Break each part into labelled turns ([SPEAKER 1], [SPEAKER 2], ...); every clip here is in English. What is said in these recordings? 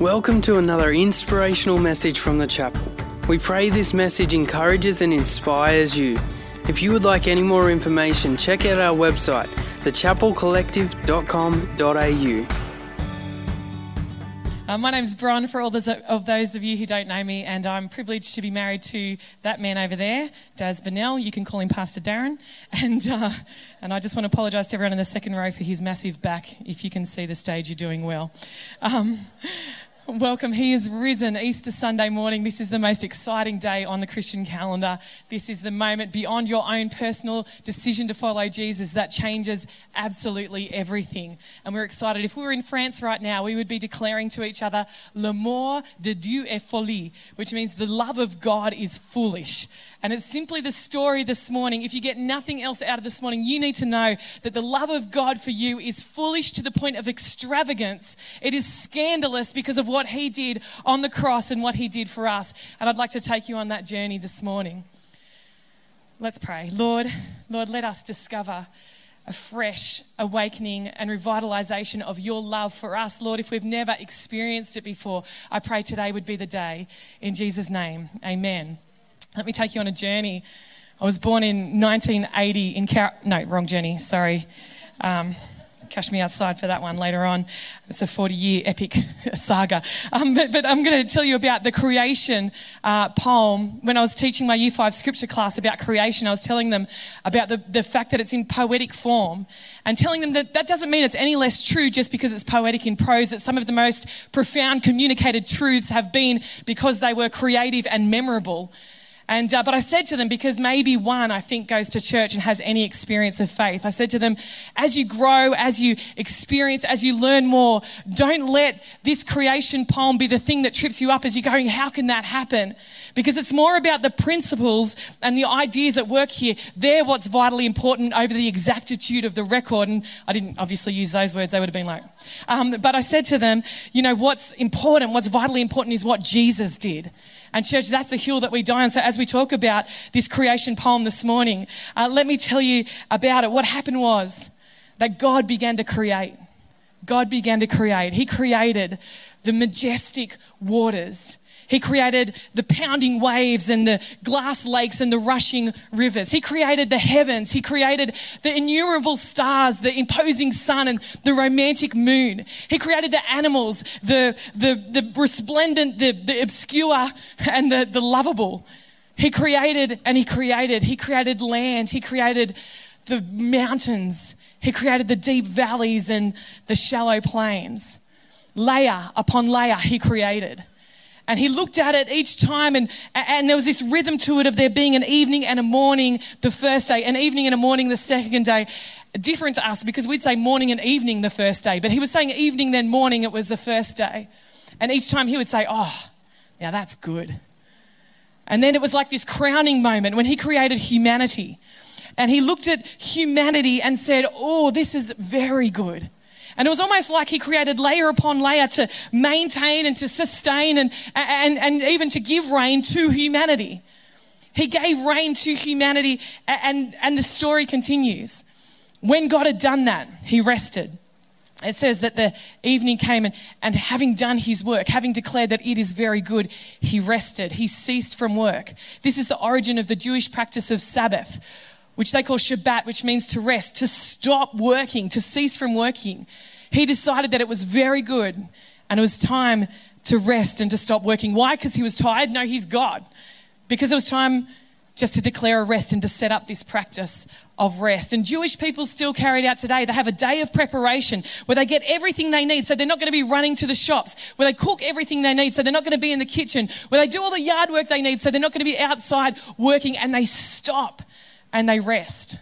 [SPEAKER 1] Welcome to another inspirational message from the chapel. We pray this message encourages and inspires you. If you would like any more information, check out our website, thechapelcollective.com.au.
[SPEAKER 2] Uh, my name's Bron, for all those, of those of you who don't know me, and I'm privileged to be married to that man over there, Daz Bonnell. You can call him Pastor Darren. And, uh, and I just want to apologise to everyone in the second row for his massive back. If you can see the stage, you're doing well. Um, Welcome. He is risen Easter Sunday morning. This is the most exciting day on the Christian calendar. This is the moment beyond your own personal decision to follow Jesus that changes absolutely everything. And we're excited. If we were in France right now, we would be declaring to each other, L'amour de Dieu est folie, which means the love of God is foolish. And it's simply the story this morning. If you get nothing else out of this morning, you need to know that the love of God for you is foolish to the point of extravagance. It is scandalous because of what He did on the cross and what He did for us. And I'd like to take you on that journey this morning. Let's pray. Lord, Lord, let us discover a fresh awakening and revitalization of your love for us. Lord, if we've never experienced it before, I pray today would be the day. In Jesus' name, amen. Let me take you on a journey. I was born in 1980 in Car- no, wrong journey. Sorry. Um, Cash me outside for that one later on. It's a 40 year epic saga. Um, but, but, I'm going to tell you about the creation uh, poem. When I was teaching my Year 5 scripture class about creation, I was telling them about the, the fact that it's in poetic form and telling them that that doesn't mean it's any less true just because it's poetic in prose, that some of the most profound communicated truths have been because they were creative and memorable. And, uh, but I said to them, because maybe one, I think, goes to church and has any experience of faith, I said to them, as you grow, as you experience, as you learn more, don't let this creation poem be the thing that trips you up as you're going, how can that happen? Because it's more about the principles and the ideas at work here. They're what's vitally important over the exactitude of the record. And I didn't obviously use those words, they would have been like, um, but I said to them, you know, what's important, what's vitally important is what Jesus did. And, church, that's the hill that we die on. So, as we talk about this creation poem this morning, uh, let me tell you about it. What happened was that God began to create. God began to create. He created the majestic waters. He created the pounding waves and the glass lakes and the rushing rivers. He created the heavens. He created the innumerable stars, the imposing sun and the romantic moon. He created the animals, the, the, the resplendent, the, the obscure, and the, the lovable. He created and he created. He created land. He created the mountains. He created the deep valleys and the shallow plains. Layer upon layer, he created. And he looked at it each time, and, and there was this rhythm to it of there being an evening and a morning the first day, an evening and a morning the second day. Different to us because we'd say morning and evening the first day, but he was saying evening, then morning, it was the first day. And each time he would say, Oh, now that's good. And then it was like this crowning moment when he created humanity. And he looked at humanity and said, Oh, this is very good. And it was almost like he created layer upon layer to maintain and to sustain and, and, and even to give rain to humanity. He gave rain to humanity, and, and the story continues. When God had done that, he rested. It says that the evening came, and, and having done his work, having declared that it is very good, he rested. He ceased from work. This is the origin of the Jewish practice of Sabbath which they call Shabbat, which means to rest, to stop working, to cease from working. He decided that it was very good and it was time to rest and to stop working. Why? Because he was tired? No, he's God. Because it was time just to declare a rest and to set up this practice of rest. And Jewish people still carry it out today. They have a day of preparation where they get everything they need. So they're not going to be running to the shops, where they cook everything they need. So they're not going to be in the kitchen, where they do all the yard work they need. So they're not going to be outside working and they stop and they rest.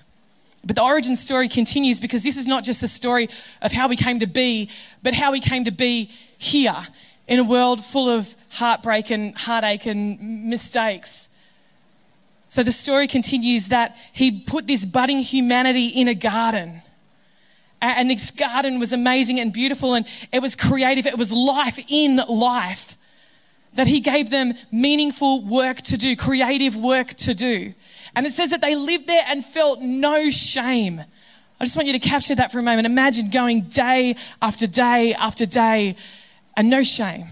[SPEAKER 2] But the origin story continues because this is not just the story of how we came to be, but how we came to be here in a world full of heartbreak and heartache and mistakes. So the story continues that he put this budding humanity in a garden. And this garden was amazing and beautiful, and it was creative. It was life in life. That he gave them meaningful work to do, creative work to do. And it says that they lived there and felt no shame. I just want you to capture that for a moment. Imagine going day after day after day and no shame.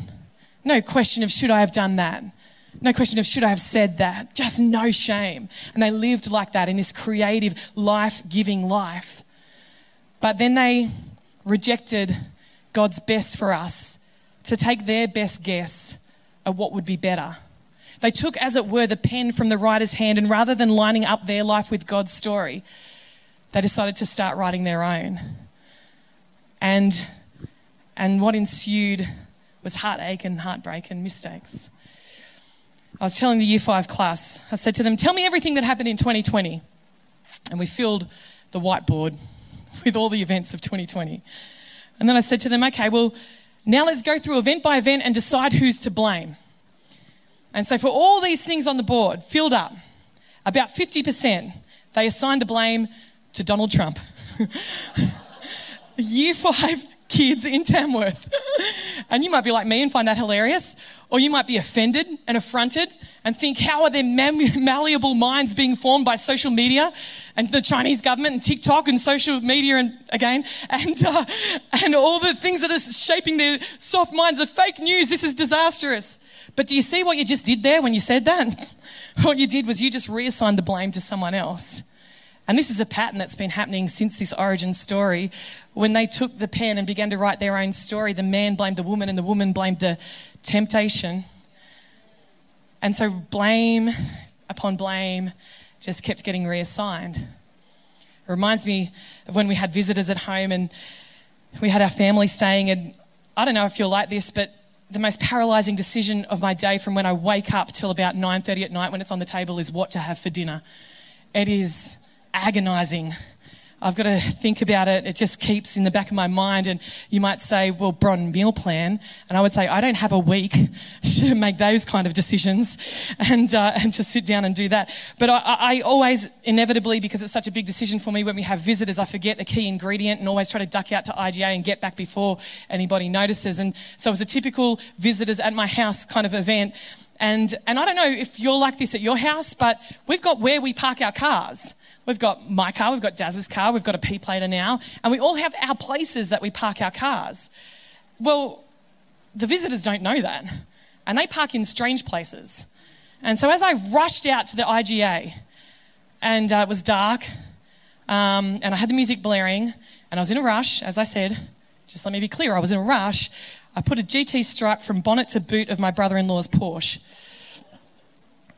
[SPEAKER 2] No question of should I have done that. No question of should I have said that. Just no shame. And they lived like that in this creative, life giving life. But then they rejected God's best for us to take their best guess at what would be better. They took, as it were, the pen from the writer's hand, and rather than lining up their life with God's story, they decided to start writing their own. And, and what ensued was heartache and heartbreak and mistakes. I was telling the year five class, I said to them, Tell me everything that happened in 2020. And we filled the whiteboard with all the events of 2020. And then I said to them, Okay, well, now let's go through event by event and decide who's to blame. And so, for all these things on the board filled up, about 50%, they assigned the blame to Donald Trump. Year five kids in Tamworth. and you might be like me and find that hilarious, or you might be offended and affronted and think, how are their malleable minds being formed by social media and the Chinese government and TikTok and social media and again, and, uh, and all the things that are shaping their soft minds of fake news. This is disastrous. But do you see what you just did there when you said that? What you did was you just reassigned the blame to someone else. And this is a pattern that's been happening since this origin story. When they took the pen and began to write their own story, the man blamed the woman and the woman blamed the temptation. And so blame upon blame just kept getting reassigned. It reminds me of when we had visitors at home and we had our family staying. And I don't know if you're like this, but the most paralyzing decision of my day from when I wake up till about 9:30 at night when it's on the table is what to have for dinner. It is agonizing. I've got to think about it. It just keeps in the back of my mind. And you might say, well, Bron, meal plan. And I would say, I don't have a week to make those kind of decisions and, uh, and to sit down and do that. But I, I, always, inevitably, because it's such a big decision for me when we have visitors, I forget a key ingredient and always try to duck out to IGA and get back before anybody notices. And so it was a typical visitors at my house kind of event. And, and I don't know if you're like this at your house, but we've got where we park our cars. We've got my car, we've got Daz's car, we've got a P plater now, and we all have our places that we park our cars. Well, the visitors don't know that, and they park in strange places. And so as I rushed out to the IGA, and uh, it was dark, um, and I had the music blaring, and I was in a rush, as I said. Just let me be clear, I was in a rush. I put a GT stripe from bonnet to boot of my brother in law's Porsche.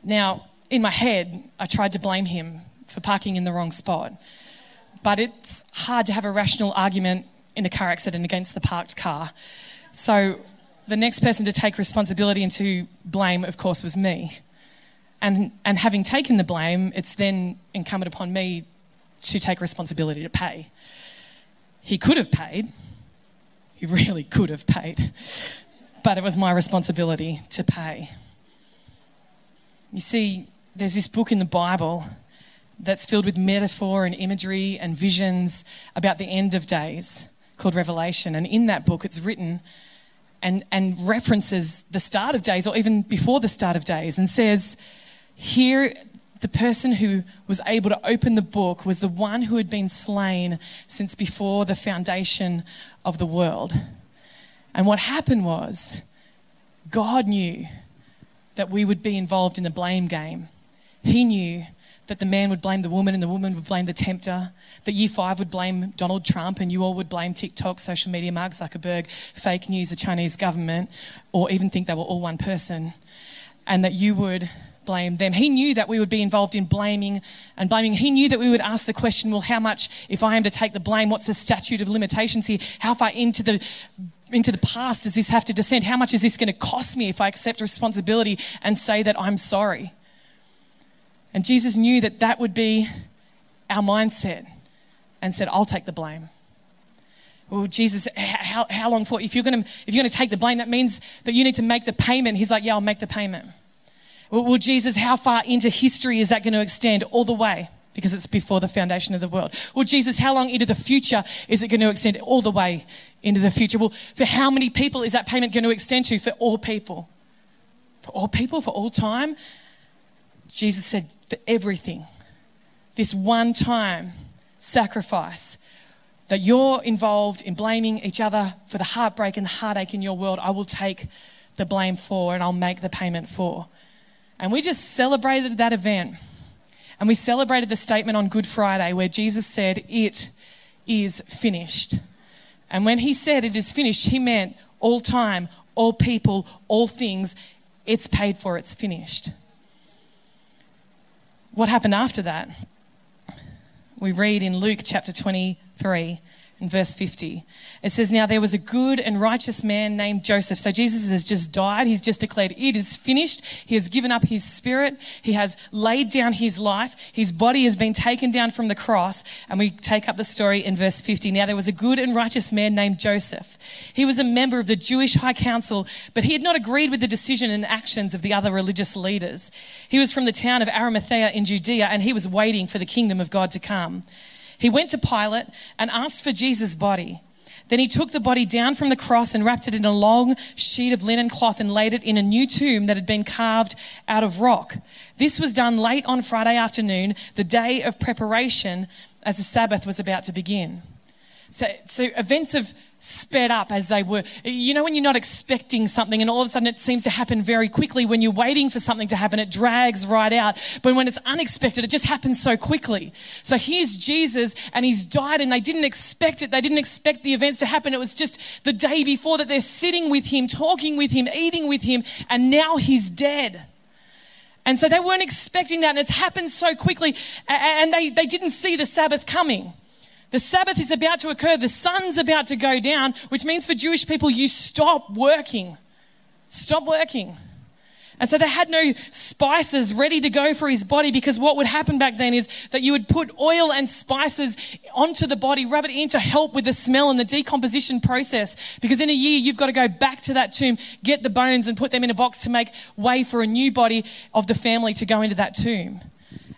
[SPEAKER 2] Now, in my head, I tried to blame him for parking in the wrong spot. But it's hard to have a rational argument in a car accident against the parked car. So the next person to take responsibility and to blame, of course, was me. And, and having taken the blame, it's then incumbent upon me to take responsibility to pay. He could have paid, he really could have paid, but it was my responsibility to pay. You see, there's this book in the Bible that's filled with metaphor and imagery and visions about the end of days called Revelation. And in that book, it's written and, and references the start of days or even before the start of days and says, Here, the person who was able to open the book was the one who had been slain since before the foundation of the world. And what happened was, God knew that we would be involved in the blame game. He knew that the man would blame the woman and the woman would blame the tempter, that year five would blame Donald Trump and you all would blame TikTok, social media, Mark Zuckerberg, fake news, the Chinese government, or even think they were all one person, and that you would blame them. He knew that we would be involved in blaming and blaming. He knew that we would ask the question, well, how much, if I am to take the blame, what's the statute of limitations here? How far into the into the past does this have to descend? How much is this going to cost me if I accept responsibility and say that I'm sorry? And Jesus knew that that would be our mindset and said, I'll take the blame. Well, Jesus, how, how long for? If you're going to if you're going to take the blame, that means that you need to make the payment. He's like, yeah, I'll make the payment. Well, Jesus, how far into history is that going to extend? All the way, because it's before the foundation of the world. Well, Jesus, how long into the future is it going to extend? All the way into the future. Well, for how many people is that payment going to extend to? For all people. For all people, for all time. Jesus said, for everything, this one time sacrifice that you're involved in blaming each other for the heartbreak and the heartache in your world, I will take the blame for and I'll make the payment for. And we just celebrated that event. And we celebrated the statement on Good Friday where Jesus said, It is finished. And when he said it is finished, he meant all time, all people, all things. It's paid for, it's finished. What happened after that? We read in Luke chapter 23 in verse 50. It says, Now there was a good and righteous man named Joseph. So Jesus has just died. He's just declared, It is finished. He has given up his spirit. He has laid down his life. His body has been taken down from the cross. And we take up the story in verse 50. Now there was a good and righteous man named Joseph. He was a member of the Jewish High Council, but he had not agreed with the decision and actions of the other religious leaders. He was from the town of Arimathea in Judea, and he was waiting for the kingdom of God to come. He went to Pilate and asked for Jesus' body. Then he took the body down from the cross and wrapped it in a long sheet of linen cloth and laid it in a new tomb that had been carved out of rock. This was done late on Friday afternoon, the day of preparation, as the Sabbath was about to begin. So, so events have sped up as they were. You know, when you're not expecting something and all of a sudden it seems to happen very quickly. When you're waiting for something to happen, it drags right out. But when it's unexpected, it just happens so quickly. So here's Jesus and he's died and they didn't expect it. They didn't expect the events to happen. It was just the day before that they're sitting with him, talking with him, eating with him, and now he's dead. And so they weren't expecting that, and it's happened so quickly, and they, they didn't see the Sabbath coming. The Sabbath is about to occur, the sun's about to go down, which means for Jewish people, you stop working. Stop working. And so they had no spices ready to go for his body because what would happen back then is that you would put oil and spices onto the body, rub it in to help with the smell and the decomposition process. Because in a year, you've got to go back to that tomb, get the bones, and put them in a box to make way for a new body of the family to go into that tomb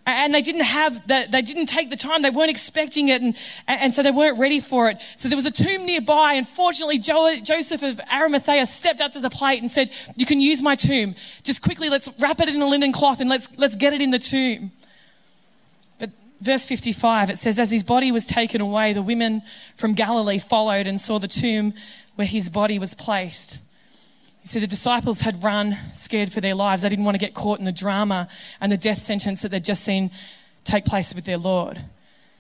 [SPEAKER 2] and they didn't have the, they didn't take the time. They weren't expecting it and, and so they weren't ready for it. So there was a tomb nearby and fortunately joseph of arimathea stepped up to the plate and said you can use my tomb. Just quickly let's wrap it in a linen cloth and let's let's get it in the tomb. But verse 55 it says as his body was taken away the women from galilee followed and saw the tomb where his body was placed See, the disciples had run scared for their lives. They didn't want to get caught in the drama and the death sentence that they'd just seen take place with their Lord.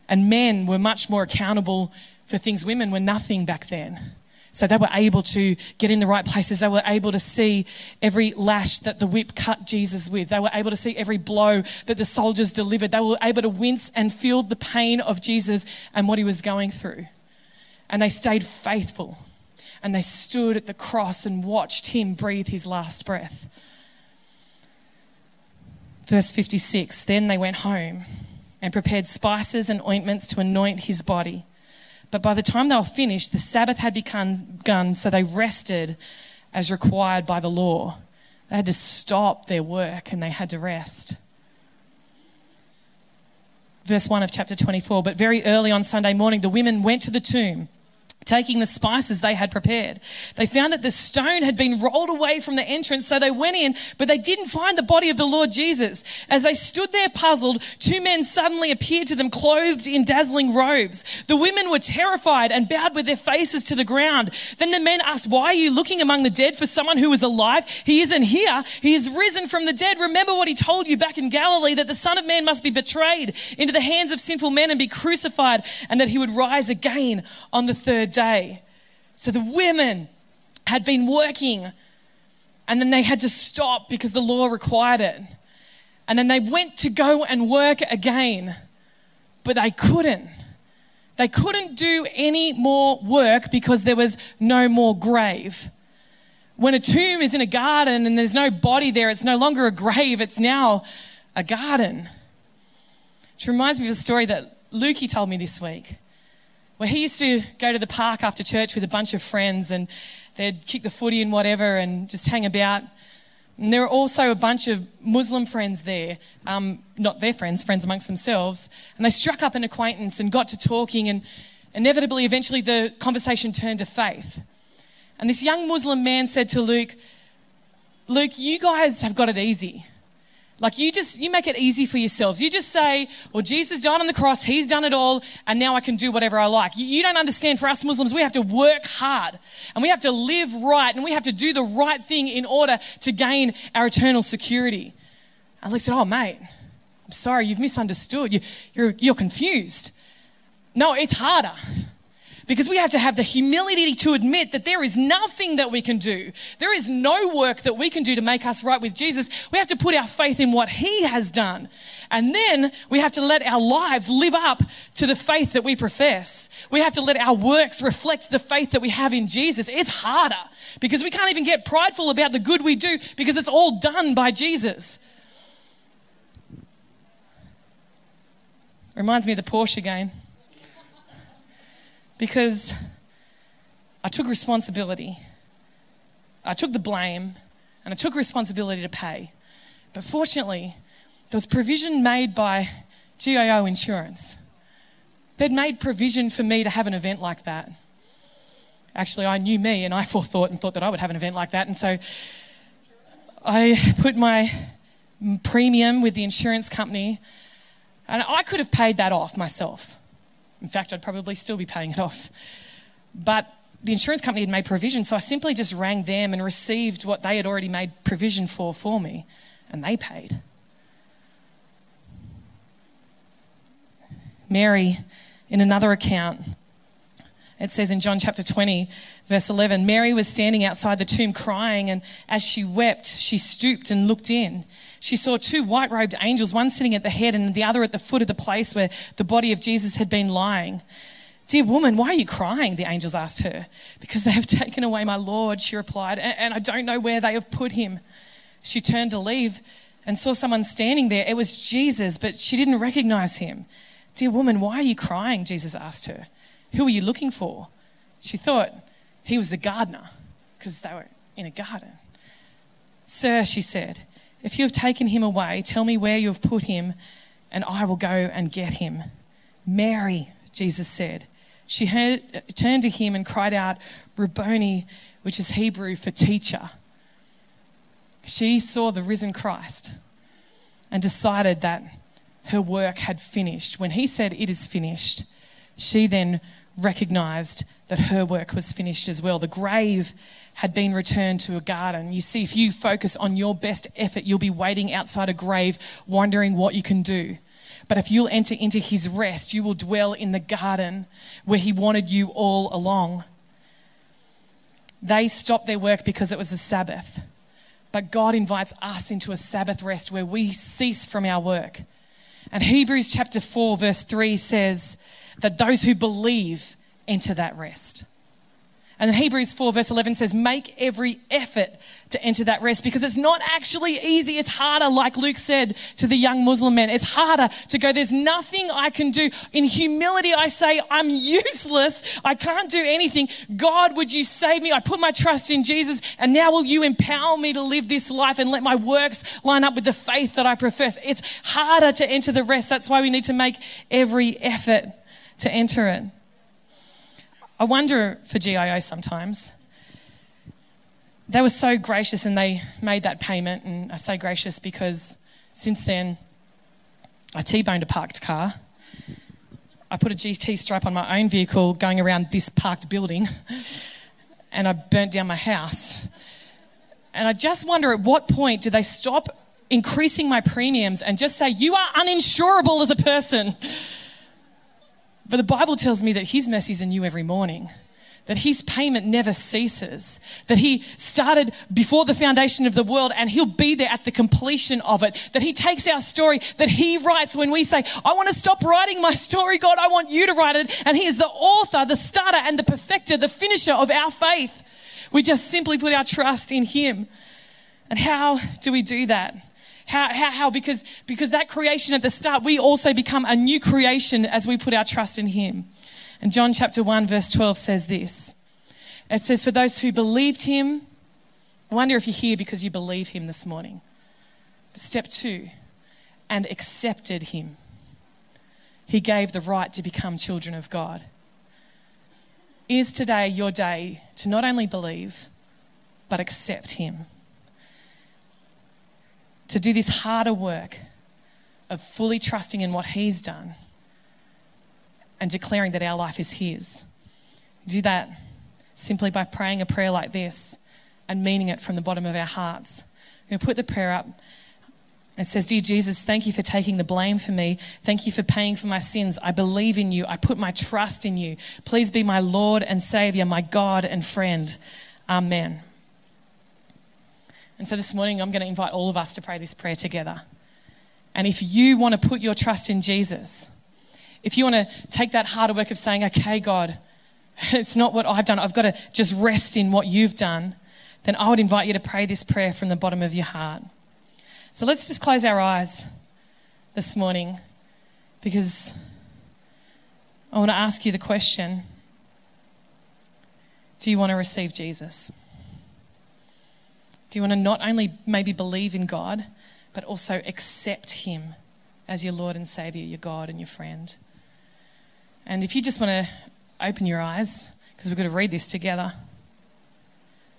[SPEAKER 2] And men were much more accountable for things women were nothing back then. So they were able to get in the right places. They were able to see every lash that the whip cut Jesus with. They were able to see every blow that the soldiers delivered. They were able to wince and feel the pain of Jesus and what he was going through. And they stayed faithful and they stood at the cross and watched him breathe his last breath. Verse 56 Then they went home and prepared spices and ointments to anoint his body. But by the time they were finished, the Sabbath had begun, so they rested as required by the law. They had to stop their work and they had to rest. Verse 1 of chapter 24 But very early on Sunday morning, the women went to the tomb taking the spices they had prepared. They found that the stone had been rolled away from the entrance, so they went in, but they didn't find the body of the Lord Jesus. As they stood there puzzled, two men suddenly appeared to them clothed in dazzling robes. The women were terrified and bowed with their faces to the ground. Then the men asked, Why are you looking among the dead for someone who is alive? He isn't here. He is risen from the dead. Remember what he told you back in Galilee that the Son of Man must be betrayed into the hands of sinful men and be crucified, and that he would rise again on the third day. So the women had been working and then they had to stop because the law required it. And then they went to go and work again, but they couldn't. They couldn't do any more work because there was no more grave. When a tomb is in a garden and there's no body there, it's no longer a grave, it's now a garden. Which reminds me of a story that Lukey told me this week where he used to go to the park after church with a bunch of friends and they'd kick the footy and whatever and just hang about. And there were also a bunch of Muslim friends there, um, not their friends, friends amongst themselves. And they struck up an acquaintance and got to talking, and inevitably, eventually, the conversation turned to faith. And this young Muslim man said to Luke, Luke, you guys have got it easy. Like you just, you make it easy for yourselves. You just say, well, Jesus died on the cross. He's done it all. And now I can do whatever I like. You, you don't understand for us Muslims, we have to work hard and we have to live right and we have to do the right thing in order to gain our eternal security. And Luke said, oh, mate, I'm sorry, you've misunderstood. You, you're, you're confused. No, it's harder because we have to have the humility to admit that there is nothing that we can do. There is no work that we can do to make us right with Jesus. We have to put our faith in what He has done. And then we have to let our lives live up to the faith that we profess. We have to let our works reflect the faith that we have in Jesus. It's harder because we can't even get prideful about the good we do because it's all done by Jesus. Reminds me of the Porsche again because I took responsibility. I took the blame and I took responsibility to pay. But fortunately, there was provision made by GIO Insurance. They'd made provision for me to have an event like that. Actually, I knew me and I forethought and thought that I would have an event like that. And so I put my premium with the insurance company and I could have paid that off myself. In fact, I'd probably still be paying it off. But the insurance company had made provision, so I simply just rang them and received what they had already made provision for for me, and they paid. Mary, in another account, it says in John chapter 20, verse 11 Mary was standing outside the tomb crying, and as she wept, she stooped and looked in she saw two white robed angels, one sitting at the head and the other at the foot of the place where the body of Jesus had been lying. Dear woman, why are you crying? The angels asked her. Because they have taken away my Lord, she replied, and I don't know where they have put him. She turned to leave and saw someone standing there. It was Jesus, but she didn't recognize him. Dear woman, why are you crying? Jesus asked her. Who are you looking for? She thought he was the gardener because they were in a garden. Sir, she said, if you have taken him away, tell me where you have put him, and I will go and get him. Mary, Jesus said. She heard, turned to him and cried out, Rabboni, which is Hebrew for teacher. She saw the risen Christ and decided that her work had finished. When he said, It is finished, she then recognized that her work was finished as well. The grave had been returned to a garden. You see, if you focus on your best effort, you'll be waiting outside a grave, wondering what you can do. But if you'll enter into his rest, you will dwell in the garden where he wanted you all along. They stopped their work because it was a Sabbath. But God invites us into a Sabbath rest where we cease from our work. And Hebrews chapter 4, verse 3 says that those who believe enter that rest. And Hebrews 4, verse 11 says, Make every effort to enter that rest because it's not actually easy. It's harder, like Luke said to the young Muslim men. It's harder to go, There's nothing I can do. In humility, I say, I'm useless. I can't do anything. God, would you save me? I put my trust in Jesus. And now will you empower me to live this life and let my works line up with the faith that I profess? It's harder to enter the rest. That's why we need to make every effort to enter it. I wonder for GIO sometimes. They were so gracious and they made that payment. And I say gracious because since then, I T boned a parked car. I put a GT stripe on my own vehicle going around this parked building. And I burnt down my house. And I just wonder at what point do they stop increasing my premiums and just say, You are uninsurable as a person? But the Bible tells me that his mercies are new every morning, that his payment never ceases, that he started before the foundation of the world and he'll be there at the completion of it, that he takes our story, that he writes when we say, I want to stop writing my story, God, I want you to write it. And he is the author, the starter, and the perfecter, the finisher of our faith. We just simply put our trust in him. And how do we do that? How, how, how? Because, because that creation at the start, we also become a new creation as we put our trust in Him. And John chapter 1, verse 12 says this It says, For those who believed Him, I wonder if you're here because you believe Him this morning. Step two, and accepted Him. He gave the right to become children of God. Is today your day to not only believe, but accept Him? To do this harder work of fully trusting in what He's done and declaring that our life is His. Do that simply by praying a prayer like this and meaning it from the bottom of our hearts. We're going to put the prayer up. It says, Dear Jesus, thank you for taking the blame for me. Thank you for paying for my sins. I believe in you. I put my trust in you. Please be my Lord and Savior, my God and friend. Amen. And so this morning, I'm going to invite all of us to pray this prayer together. And if you want to put your trust in Jesus, if you want to take that harder work of saying, okay, God, it's not what I've done, I've got to just rest in what you've done, then I would invite you to pray this prayer from the bottom of your heart. So let's just close our eyes this morning because I want to ask you the question Do you want to receive Jesus? Do you want to not only maybe believe in God, but also accept Him as your Lord and Savior, your God and your friend? And if you just want to open your eyes, because we're going to read this together.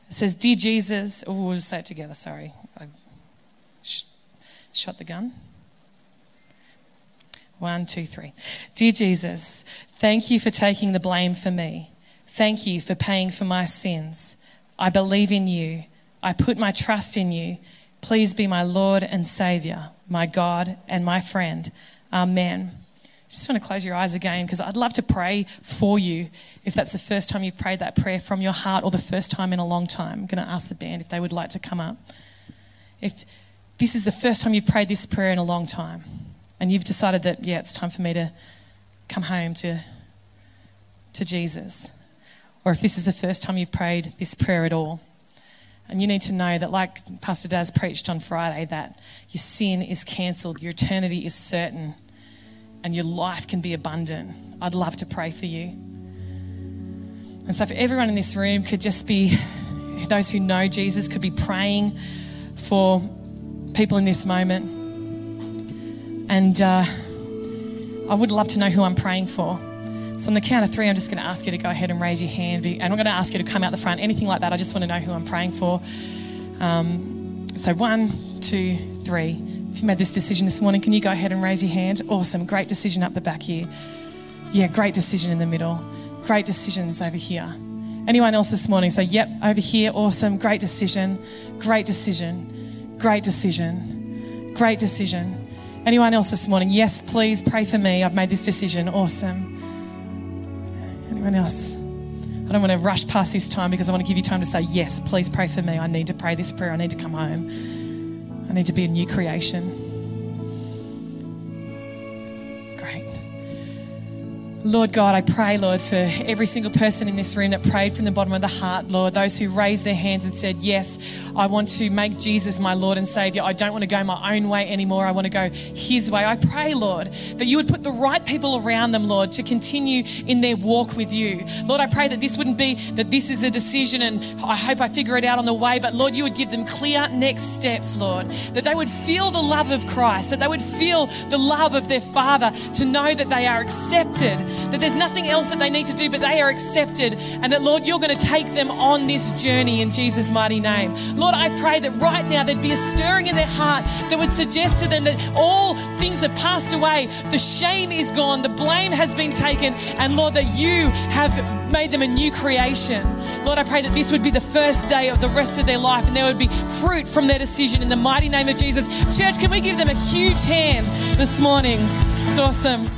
[SPEAKER 2] It says, Dear Jesus, oh, we'll just say it together, sorry. I sh- shot the gun. One, two, three. Dear Jesus, thank you for taking the blame for me. Thank you for paying for my sins. I believe in you. I put my trust in you. Please be my Lord and Savior, my God and my friend. Amen. Just want to close your eyes again because I'd love to pray for you if that's the first time you've prayed that prayer from your heart or the first time in a long time. I'm going to ask the band if they would like to come up. If this is the first time you've prayed this prayer in a long time and you've decided that, yeah, it's time for me to come home to, to Jesus, or if this is the first time you've prayed this prayer at all, and you need to know that, like Pastor Daz preached on Friday, that your sin is cancelled, your eternity is certain and your life can be abundant. I'd love to pray for you. And so, if everyone in this room could just be, those who know Jesus could be praying for people in this moment. And uh, I would love to know who I'm praying for. So, on the count of three, I'm just going to ask you to go ahead and raise your hand. And I'm going to ask you to come out the front, anything like that. I just want to know who I'm praying for. Um, so, one, two, three. If you made this decision this morning, can you go ahead and raise your hand? Awesome. Great decision up the back here. Yeah, great decision in the middle. Great decisions over here. Anyone else this morning say, yep, over here, awesome, great decision, great decision, great decision, great decision. Anyone else this morning? Yes, please pray for me. I've made this decision. Awesome. Anyone else? I don't want to rush past this time because I want to give you time to say, yes, please pray for me. I need to pray this prayer. I need to come home. I need to be a new creation. Lord God, I pray, Lord, for every single person in this room that prayed from the bottom of the heart, Lord, those who raised their hands and said, Yes, I want to make Jesus my Lord and Savior. I don't want to go my own way anymore. I want to go His way. I pray, Lord, that you would put the right people around them, Lord, to continue in their walk with you. Lord, I pray that this wouldn't be that this is a decision and I hope I figure it out on the way, but Lord, you would give them clear next steps, Lord, that they would feel the love of Christ, that they would feel the love of their Father, to know that they are accepted that there's nothing else that they need to do, but they are accepted, and that, Lord, you're going to take them on this journey in Jesus' mighty name. Lord, I pray that right now there'd be a stirring in their heart that would suggest to them that all things have passed away, the shame is gone, the blame has been taken, and Lord, that you have made them a new creation. Lord, I pray that this would be the first day of the rest of their life and there would be fruit from their decision in the mighty name of Jesus. Church, can we give them a huge hand this morning? It's awesome.